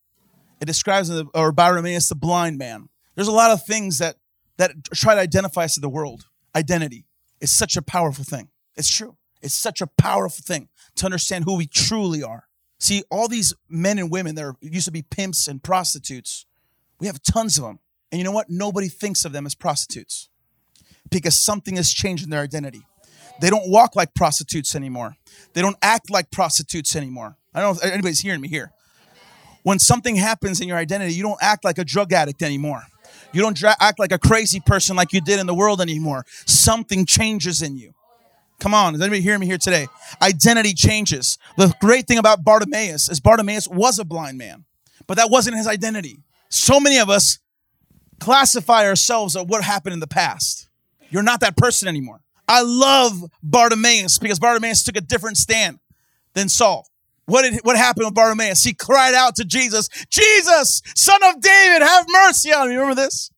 It describes the, or Bartimaeus the blind man. There's a lot of things that that try to identify us to the world. Identity is such a powerful thing. It's true. It's such a powerful thing to understand who we truly are. See, all these men and women that are, used to be pimps and prostitutes, we have tons of them. And you know what? Nobody thinks of them as prostitutes because something has changed in their identity. They don't walk like prostitutes anymore. They don't act like prostitutes anymore. I don't know if anybody's hearing me here. When something happens in your identity, you don't act like a drug addict anymore. You don't dra- act like a crazy person like you did in the world anymore. Something changes in you. Come on, is anybody hearing me here today? Identity changes. The great thing about Bartimaeus is Bartimaeus was a blind man, but that wasn't his identity. So many of us classify ourselves of what happened in the past. You're not that person anymore. I love Bartimaeus because Bartimaeus took a different stand than Saul. What did what happened with Bartimaeus? He cried out to Jesus, Jesus, son of David, have mercy on me. Remember this?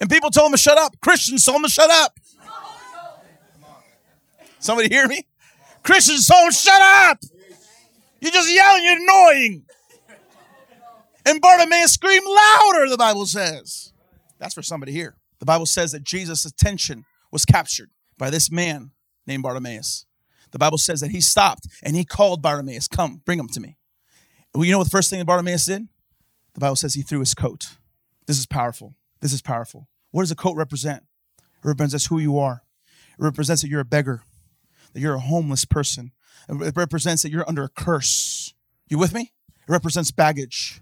And people told him to shut up. Christians told him to shut up. Somebody hear me? Christians told him, shut up. You're just yelling, you're annoying. And Bartimaeus screamed louder, the Bible says. That's for somebody here. The Bible says that Jesus' attention was captured by this man named Bartimaeus. The Bible says that he stopped and he called Bartimaeus, Come, bring him to me. Well, you know what the first thing that Bartimaeus did? The Bible says he threw his coat. This is powerful. This is powerful. What does a coat represent? It represents who you are. It represents that you're a beggar, that you're a homeless person. It represents that you're under a curse. You with me? It represents baggage.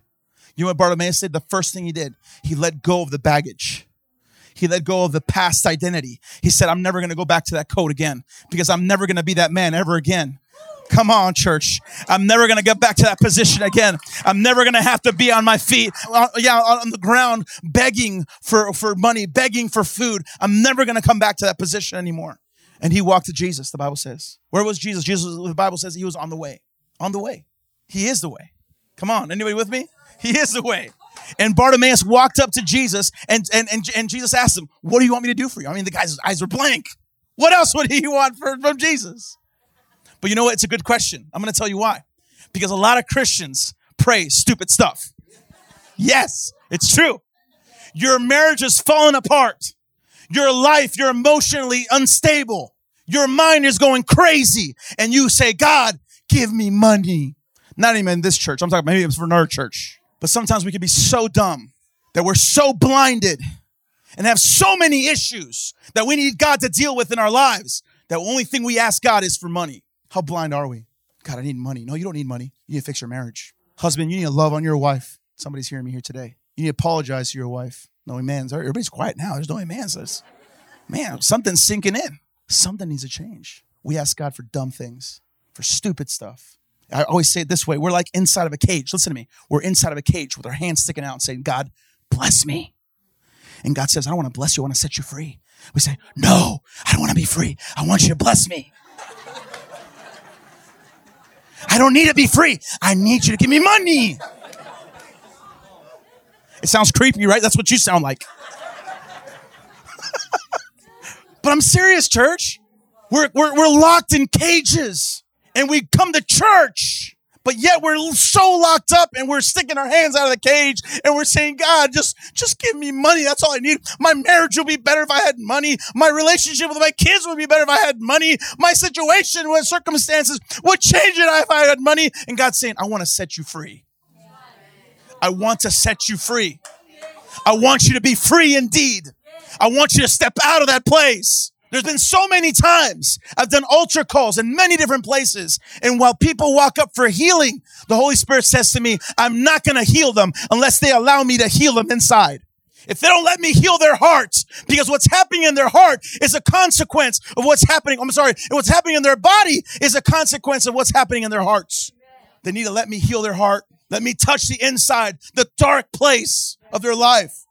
You know what Bartimaeus did? The first thing he did, he let go of the baggage. He let go of the past identity. He said, I'm never going to go back to that coat again because I'm never going to be that man ever again. Come on, church. I'm never going to get back to that position again. I'm never going to have to be on my feet, uh, yeah, on the ground, begging for, for money, begging for food. I'm never going to come back to that position anymore. And he walked to Jesus, the Bible says. Where was Jesus? Jesus, the Bible says he was on the way. On the way. He is the way. Come on. Anybody with me? He is the way. And Bartimaeus walked up to Jesus and, and, and, and Jesus asked him, What do you want me to do for you? I mean, the guy's eyes were blank. What else would he want for, from Jesus? But you know what? It's a good question. I'm going to tell you why. Because a lot of Christians pray stupid stuff. Yes, it's true. Your marriage is falling apart. Your life, you're emotionally unstable. Your mind is going crazy. And you say, God, give me money. Not even in this church. I'm talking maybe it's for another church. But sometimes we can be so dumb that we're so blinded and have so many issues that we need God to deal with in our lives that the only thing we ask God is for money. How blind are we? God, I need money. No, you don't need money. You need to fix your marriage. Husband, you need to love on your wife. Somebody's hearing me here today. You need to apologize to your wife. No amens. Everybody's quiet now. There's no amens. There's, man, something's sinking in. Something needs to change. We ask God for dumb things, for stupid stuff. I always say it this way we're like inside of a cage. Listen to me. We're inside of a cage with our hands sticking out and saying, God, bless me. And God says, I don't want to bless you. I want to set you free. We say, No, I don't want to be free. I want you to bless me. I don't need to be free. I need you to give me money. It sounds creepy, right? That's what you sound like. but I'm serious, church. We're, we're, we're locked in cages and we come to church, but yet we're so locked up and we're sticking our hands out of the cage and we're saying, God, just, just give me money. That's all I need. My marriage would be better if I had money. My relationship with my kids would be better if I had money. My situation with circumstances would change it if I had money. And God's saying, I want to set you free. I want to set you free. I want you to be free indeed. I want you to step out of that place. There's been so many times I've done altar calls in many different places. And while people walk up for healing, the Holy Spirit says to me, I'm not going to heal them unless they allow me to heal them inside. If they don't let me heal their hearts, because what's happening in their heart is a consequence of what's happening. I'm sorry. What's happening in their body is a consequence of what's happening in their hearts. They need to let me heal their heart. Let me touch the inside, the dark place of their life.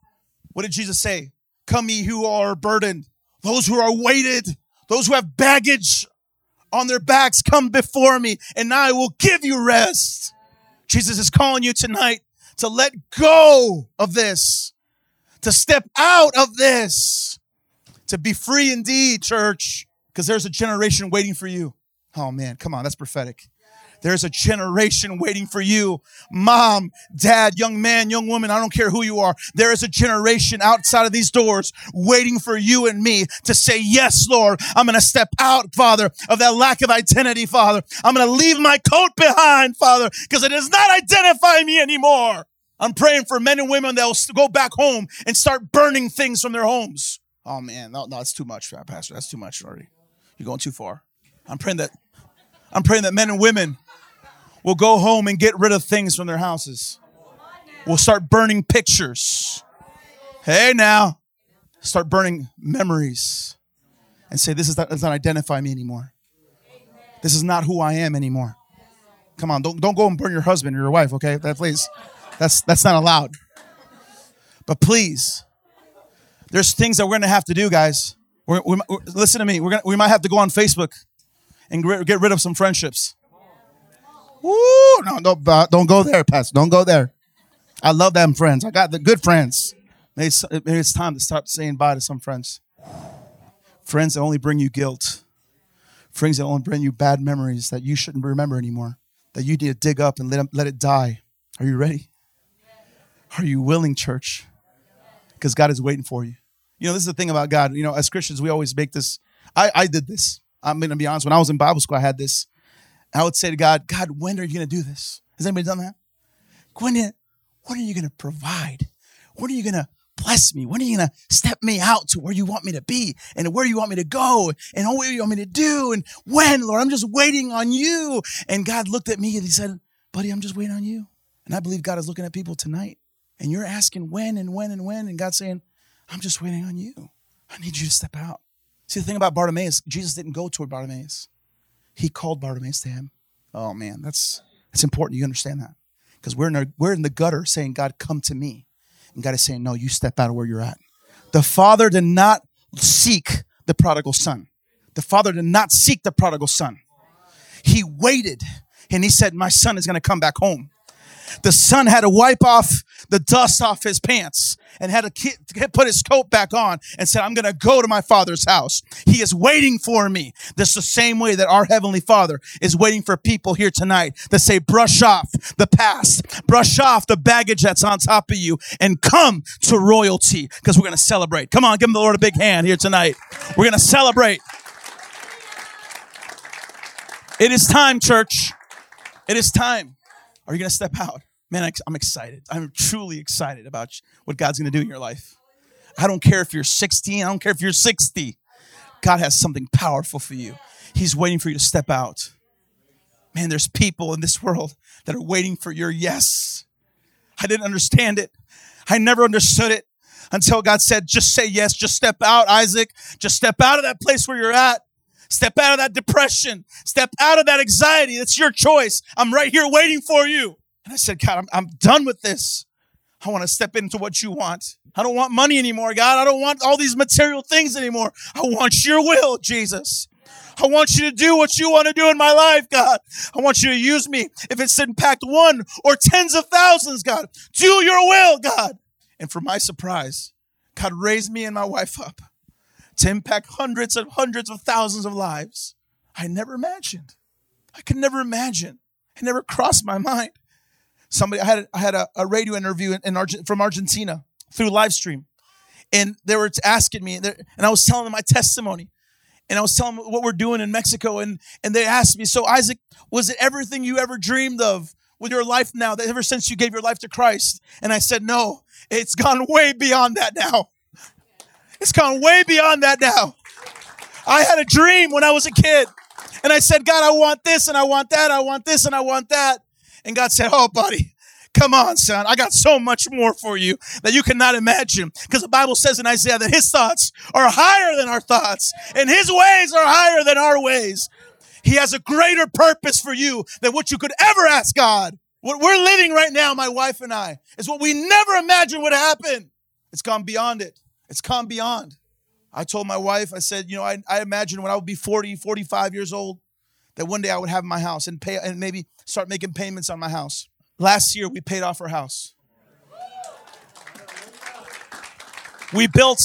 What did Jesus say? Come ye who are burdened those who are weighted, those who have baggage on their backs, come before me and I will give you rest. Jesus is calling you tonight to let go of this, to step out of this, to be free indeed, church, because there's a generation waiting for you. Oh man, come on, that's prophetic. There's a generation waiting for you. Mom, dad, young man, young woman, I don't care who you are. There is a generation outside of these doors waiting for you and me to say, Yes, Lord, I'm going to step out, Father, of that lack of identity, Father. I'm going to leave my coat behind, Father, because it does not identify me anymore. I'm praying for men and women that will go back home and start burning things from their homes. Oh man, no, no, that's too much, Pastor. That's too much already. You're going too far. I'm praying that I'm praying that men and women will go home and get rid of things from their houses. We'll start burning pictures. Hey now, start burning memories and say, This is not, does not identify me anymore. This is not who I am anymore. Come on, don't, don't go and burn your husband or your wife, okay? That please. That's that's not allowed. But please, there's things that we're gonna have to do, guys. We're, we, listen to me. We're gonna, we might have to go on Facebook and get rid of some friendships. Woo! No, no, uh, don't go there, Pastor. Don't go there. I love them friends. I got the good friends. Maybe it's, maybe it's time to stop saying bye to some friends. Friends that only bring you guilt. Friends that only bring you bad memories that you shouldn't remember anymore. That you need to dig up and let, them, let it die. Are you ready? Are you willing, church? Because God is waiting for you. You know, this is the thing about God. You know, as Christians, we always make this. I, I did this. I'm going to be honest. When I was in Bible school, I had this. I would say to God, God, when are you going to do this? Has anybody done that? When, when are you going to provide? When are you going to bless me? When are you going to step me out to where you want me to be and where you want me to go and what you want me to do? And when, Lord, I'm just waiting on you. And God looked at me and he said, buddy, I'm just waiting on you. And I believe God is looking at people tonight and you're asking when and when and when. And God's saying, I'm just waiting on you. I need you to step out. See, the thing about Bartimaeus, Jesus didn't go toward Bartimaeus. He called Bartimaeus to him. Oh man, that's that's important. You understand that because we're in a, we're in the gutter saying, "God, come to me," and God is saying, "No, you step out of where you're at." The father did not seek the prodigal son. The father did not seek the prodigal son. He waited and he said, "My son is going to come back home." The son had to wipe off the dust off his pants and had to put his coat back on and said, I'm going to go to my father's house. He is waiting for me. This is the same way that our heavenly father is waiting for people here tonight that say, brush off the past, brush off the baggage that's on top of you and come to royalty because we're going to celebrate. Come on, give the Lord a big hand here tonight. We're going to celebrate. It is time, church. It is time. Are you going to step out? Man, I'm excited. I'm truly excited about what God's going to do in your life. I don't care if you're 16, I don't care if you're 60. God has something powerful for you. He's waiting for you to step out. Man, there's people in this world that are waiting for your yes. I didn't understand it. I never understood it until God said, just say yes, just step out, Isaac. Just step out of that place where you're at. Step out of that depression. Step out of that anxiety. That's your choice. I'm right here waiting for you. And I said, God, I'm, I'm done with this. I want to step into what you want. I don't want money anymore, God. I don't want all these material things anymore. I want your will, Jesus. I want you to do what you want to do in my life, God. I want you to use me. If it's impact one or tens of thousands, God, do your will, God. And for my surprise, God raised me and my wife up to impact hundreds and hundreds of thousands of lives. I never imagined. I could never imagine. It never crossed my mind. Somebody, I had, I had a, a radio interview in, in from Argentina through live stream. And they were asking me, and I was telling them my testimony. And I was telling them what we're doing in Mexico. And, and they asked me, So, Isaac, was it everything you ever dreamed of with your life now, that ever since you gave your life to Christ? And I said, No, it's gone way beyond that now. It's gone way beyond that now. I had a dream when I was a kid. And I said, God, I want this and I want that. I want this and I want that. And God said, Oh, buddy, come on, son. I got so much more for you that you cannot imagine. Because the Bible says in Isaiah that his thoughts are higher than our thoughts and his ways are higher than our ways. He has a greater purpose for you than what you could ever ask God. What we're living right now, my wife and I, is what we never imagined would happen. It's gone beyond it. It's gone beyond. I told my wife, I said, you know, I, I imagine when I would be 40, 45 years old, that one day I would have my house and pay and maybe start making payments on my house. Last year we paid off our house. We built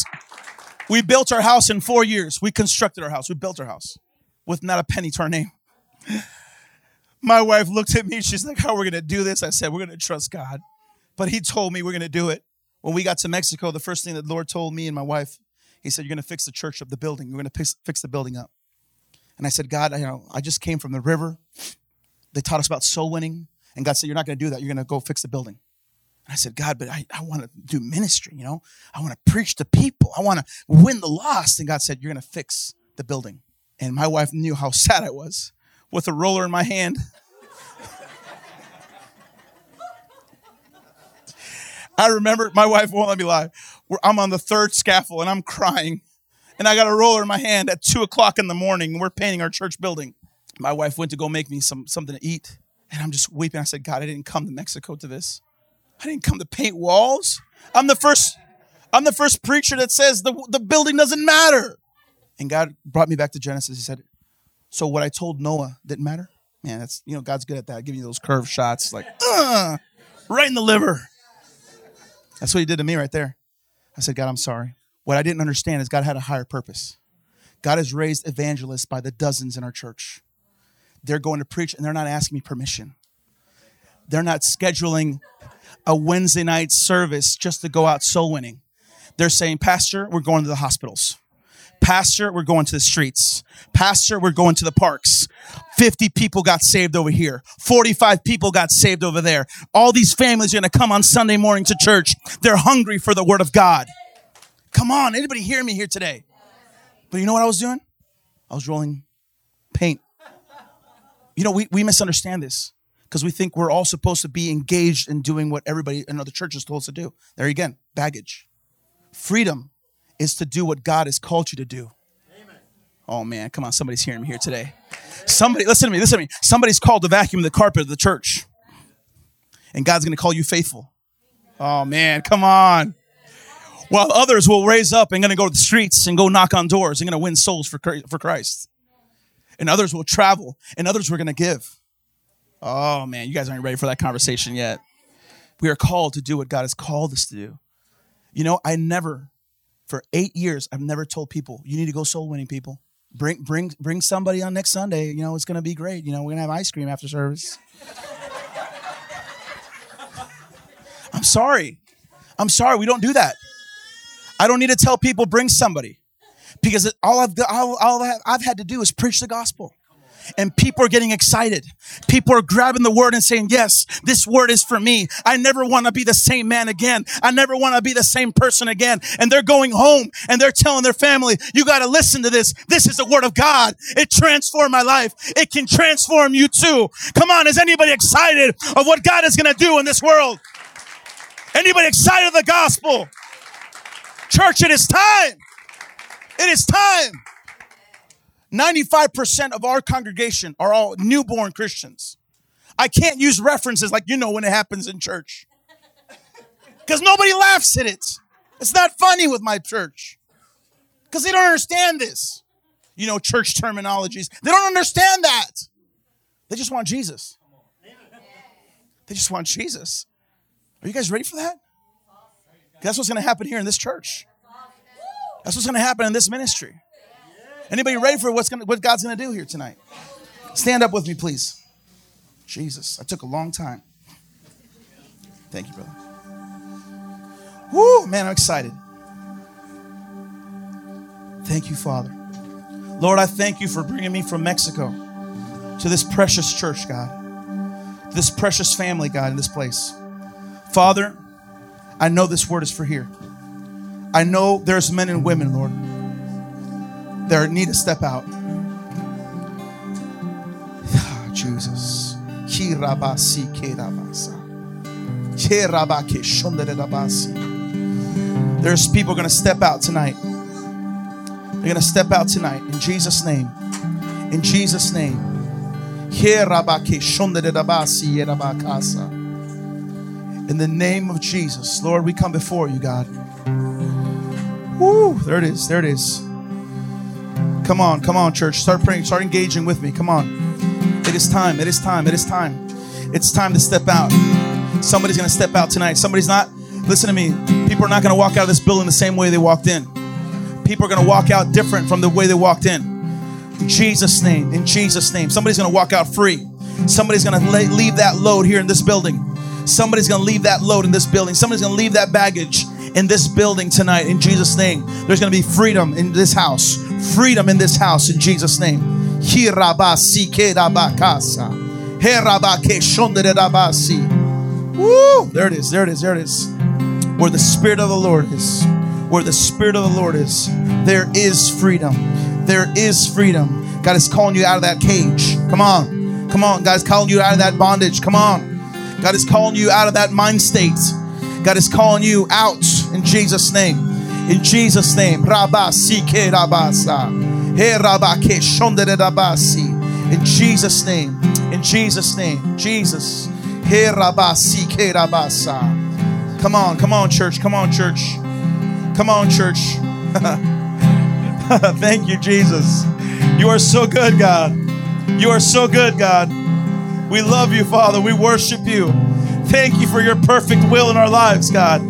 we built our house in 4 years. We constructed our house. We built our house with not a penny to our name. My wife looked at me. She's like, How are we going to do this? I said, We're going to trust God. But He told me we're going to do it. When we got to Mexico, the first thing that the Lord told me and my wife, He said, You're going to fix the church up, the building. You're going to fix the building up. And I said, God, you know, I just came from the river. They taught us about soul winning. And God said, You're not going to do that. You're going to go fix the building. And I said, God, but I, I want to do ministry, you know? I want to preach to people. I want to win the lost. And God said, You're going to fix the building. And my wife knew how sad I was with a roller in my hand. I remember my wife won't let me lie. I'm on the third scaffold and I'm crying. And I got a roller in my hand at two o'clock in the morning. We're painting our church building. My wife went to go make me some something to eat. And I'm just weeping. I said, God, I didn't come to Mexico to this. I didn't come to paint walls. I'm the first, I'm the first preacher that says the, the building doesn't matter. And God brought me back to Genesis. He said, So what I told Noah didn't matter? Man, that's you know, God's good at that, giving you those curved shots, like uh, right in the liver. That's what he did to me right there. I said, God, I'm sorry. What I didn't understand is God had a higher purpose. God has raised evangelists by the dozens in our church. They're going to preach and they're not asking me permission. They're not scheduling a Wednesday night service just to go out soul winning. They're saying, Pastor, we're going to the hospitals. Pastor, we're going to the streets. Pastor, we're going to the parks. 50 people got saved over here. 45 people got saved over there. All these families are going to come on Sunday morning to church. They're hungry for the word of God. Come on, anybody hear me here today? But you know what I was doing? I was rolling paint. You know, we, we misunderstand this because we think we're all supposed to be engaged in doing what everybody in other churches told us to do. There again, baggage. Freedom is to do what God has called you to do. Amen. Oh man, come on, somebody's hearing me here today. Somebody, listen to me, listen to me. Somebody's called to vacuum the carpet of the church. And God's gonna call you faithful. Oh man, come on. While others will raise up and gonna go to the streets and go knock on doors and gonna win souls for, for Christ. And others will travel and others we're gonna give. Oh man, you guys aren't ready for that conversation yet. We are called to do what God has called us to do. You know, I never for eight years, I've never told people, you need to go soul winning people. Bring, bring, bring somebody on next Sunday. You know, it's going to be great. You know, we're going to have ice cream after service. I'm sorry. I'm sorry. We don't do that. I don't need to tell people, bring somebody. Because all I've, all, all I've had to do is preach the gospel and people are getting excited. People are grabbing the word and saying, yes, this word is for me. I never want to be the same man again. I never want to be the same person again. And they're going home and they're telling their family, you got to listen to this. This is the word of God. It transformed my life. It can transform you too. Come on. Is anybody excited of what God is going to do in this world? Anybody excited of the gospel? Church, it is time. It is time. 95% of our congregation are all newborn Christians. I can't use references like you know when it happens in church. Because nobody laughs at it. It's not funny with my church. Because they don't understand this. You know, church terminologies. They don't understand that. They just want Jesus. They just want Jesus. Are you guys ready for that? That's what's going to happen here in this church. That's what's going to happen in this ministry. Anybody ready for what's gonna, what God's going to do here tonight? Stand up with me, please. Jesus, I took a long time. Thank you, brother. Woo, man, I'm excited. Thank you, Father. Lord, I thank you for bringing me from Mexico to this precious church, God, this precious family, God, in this place. Father, I know this word is for here. I know there's men and women, Lord, that need to step out. Ah, Jesus. There's people going to step out tonight. They're going to step out tonight in Jesus' name. In Jesus' name. In the name of Jesus, Lord, we come before you, God. Woo, there it is. There it is. Come on, come on, church. Start praying. Start engaging with me. Come on. It is time. It is time. It is time. It's time to step out. Somebody's going to step out tonight. Somebody's not. Listen to me. People are not going to walk out of this building the same way they walked in. People are going to walk out different from the way they walked in. In Jesus' name. In Jesus' name. Somebody's going to walk out free. Somebody's going to leave that load here in this building. Somebody's going to leave that load in this building. Somebody's going to leave that baggage in this building tonight in Jesus' name. There's going to be freedom in this house. Freedom in this house in Jesus' name. Woo! There it is. There it is. There it is. Where the Spirit of the Lord is. Where the Spirit of the Lord is. There is freedom. There is freedom. God is calling you out of that cage. Come on. Come on. God is calling you out of that bondage. Come on. God is calling you out of that mind state. God is calling you out in Jesus' name. In Jesus' name. Rabasi ke rabasa. He rabake shondere rabasi. In Jesus' name. In Jesus' name. Jesus. He rabasi ke rabasa. Come on, come on, church. Come on, church. Come on, church. Thank you, Jesus. You are so good, God. You are so good, God. We love you, Father. We worship you. Thank you for your perfect will in our lives, God.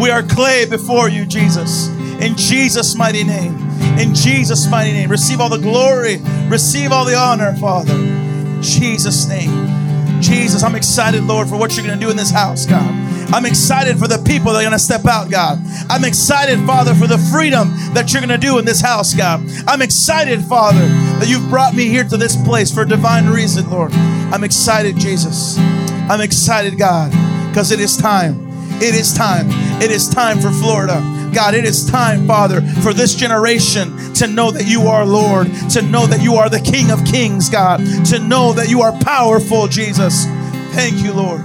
We are clay before you, Jesus. In Jesus' mighty name. In Jesus' mighty name. Receive all the glory. Receive all the honor, Father. In Jesus' name. Jesus, I'm excited, Lord, for what you're going to do in this house, God. I'm excited for the people that are going to step out, God. I'm excited, Father, for the freedom that you're going to do in this house, God. I'm excited, Father, that you've brought me here to this place for a divine reason, Lord. I'm excited, Jesus. I'm excited, God, because it is time. It is time. It is time for Florida. God, it is time, Father, for this generation to know that you are Lord, to know that you are the King of Kings, God, to know that you are powerful, Jesus. Thank you, Lord.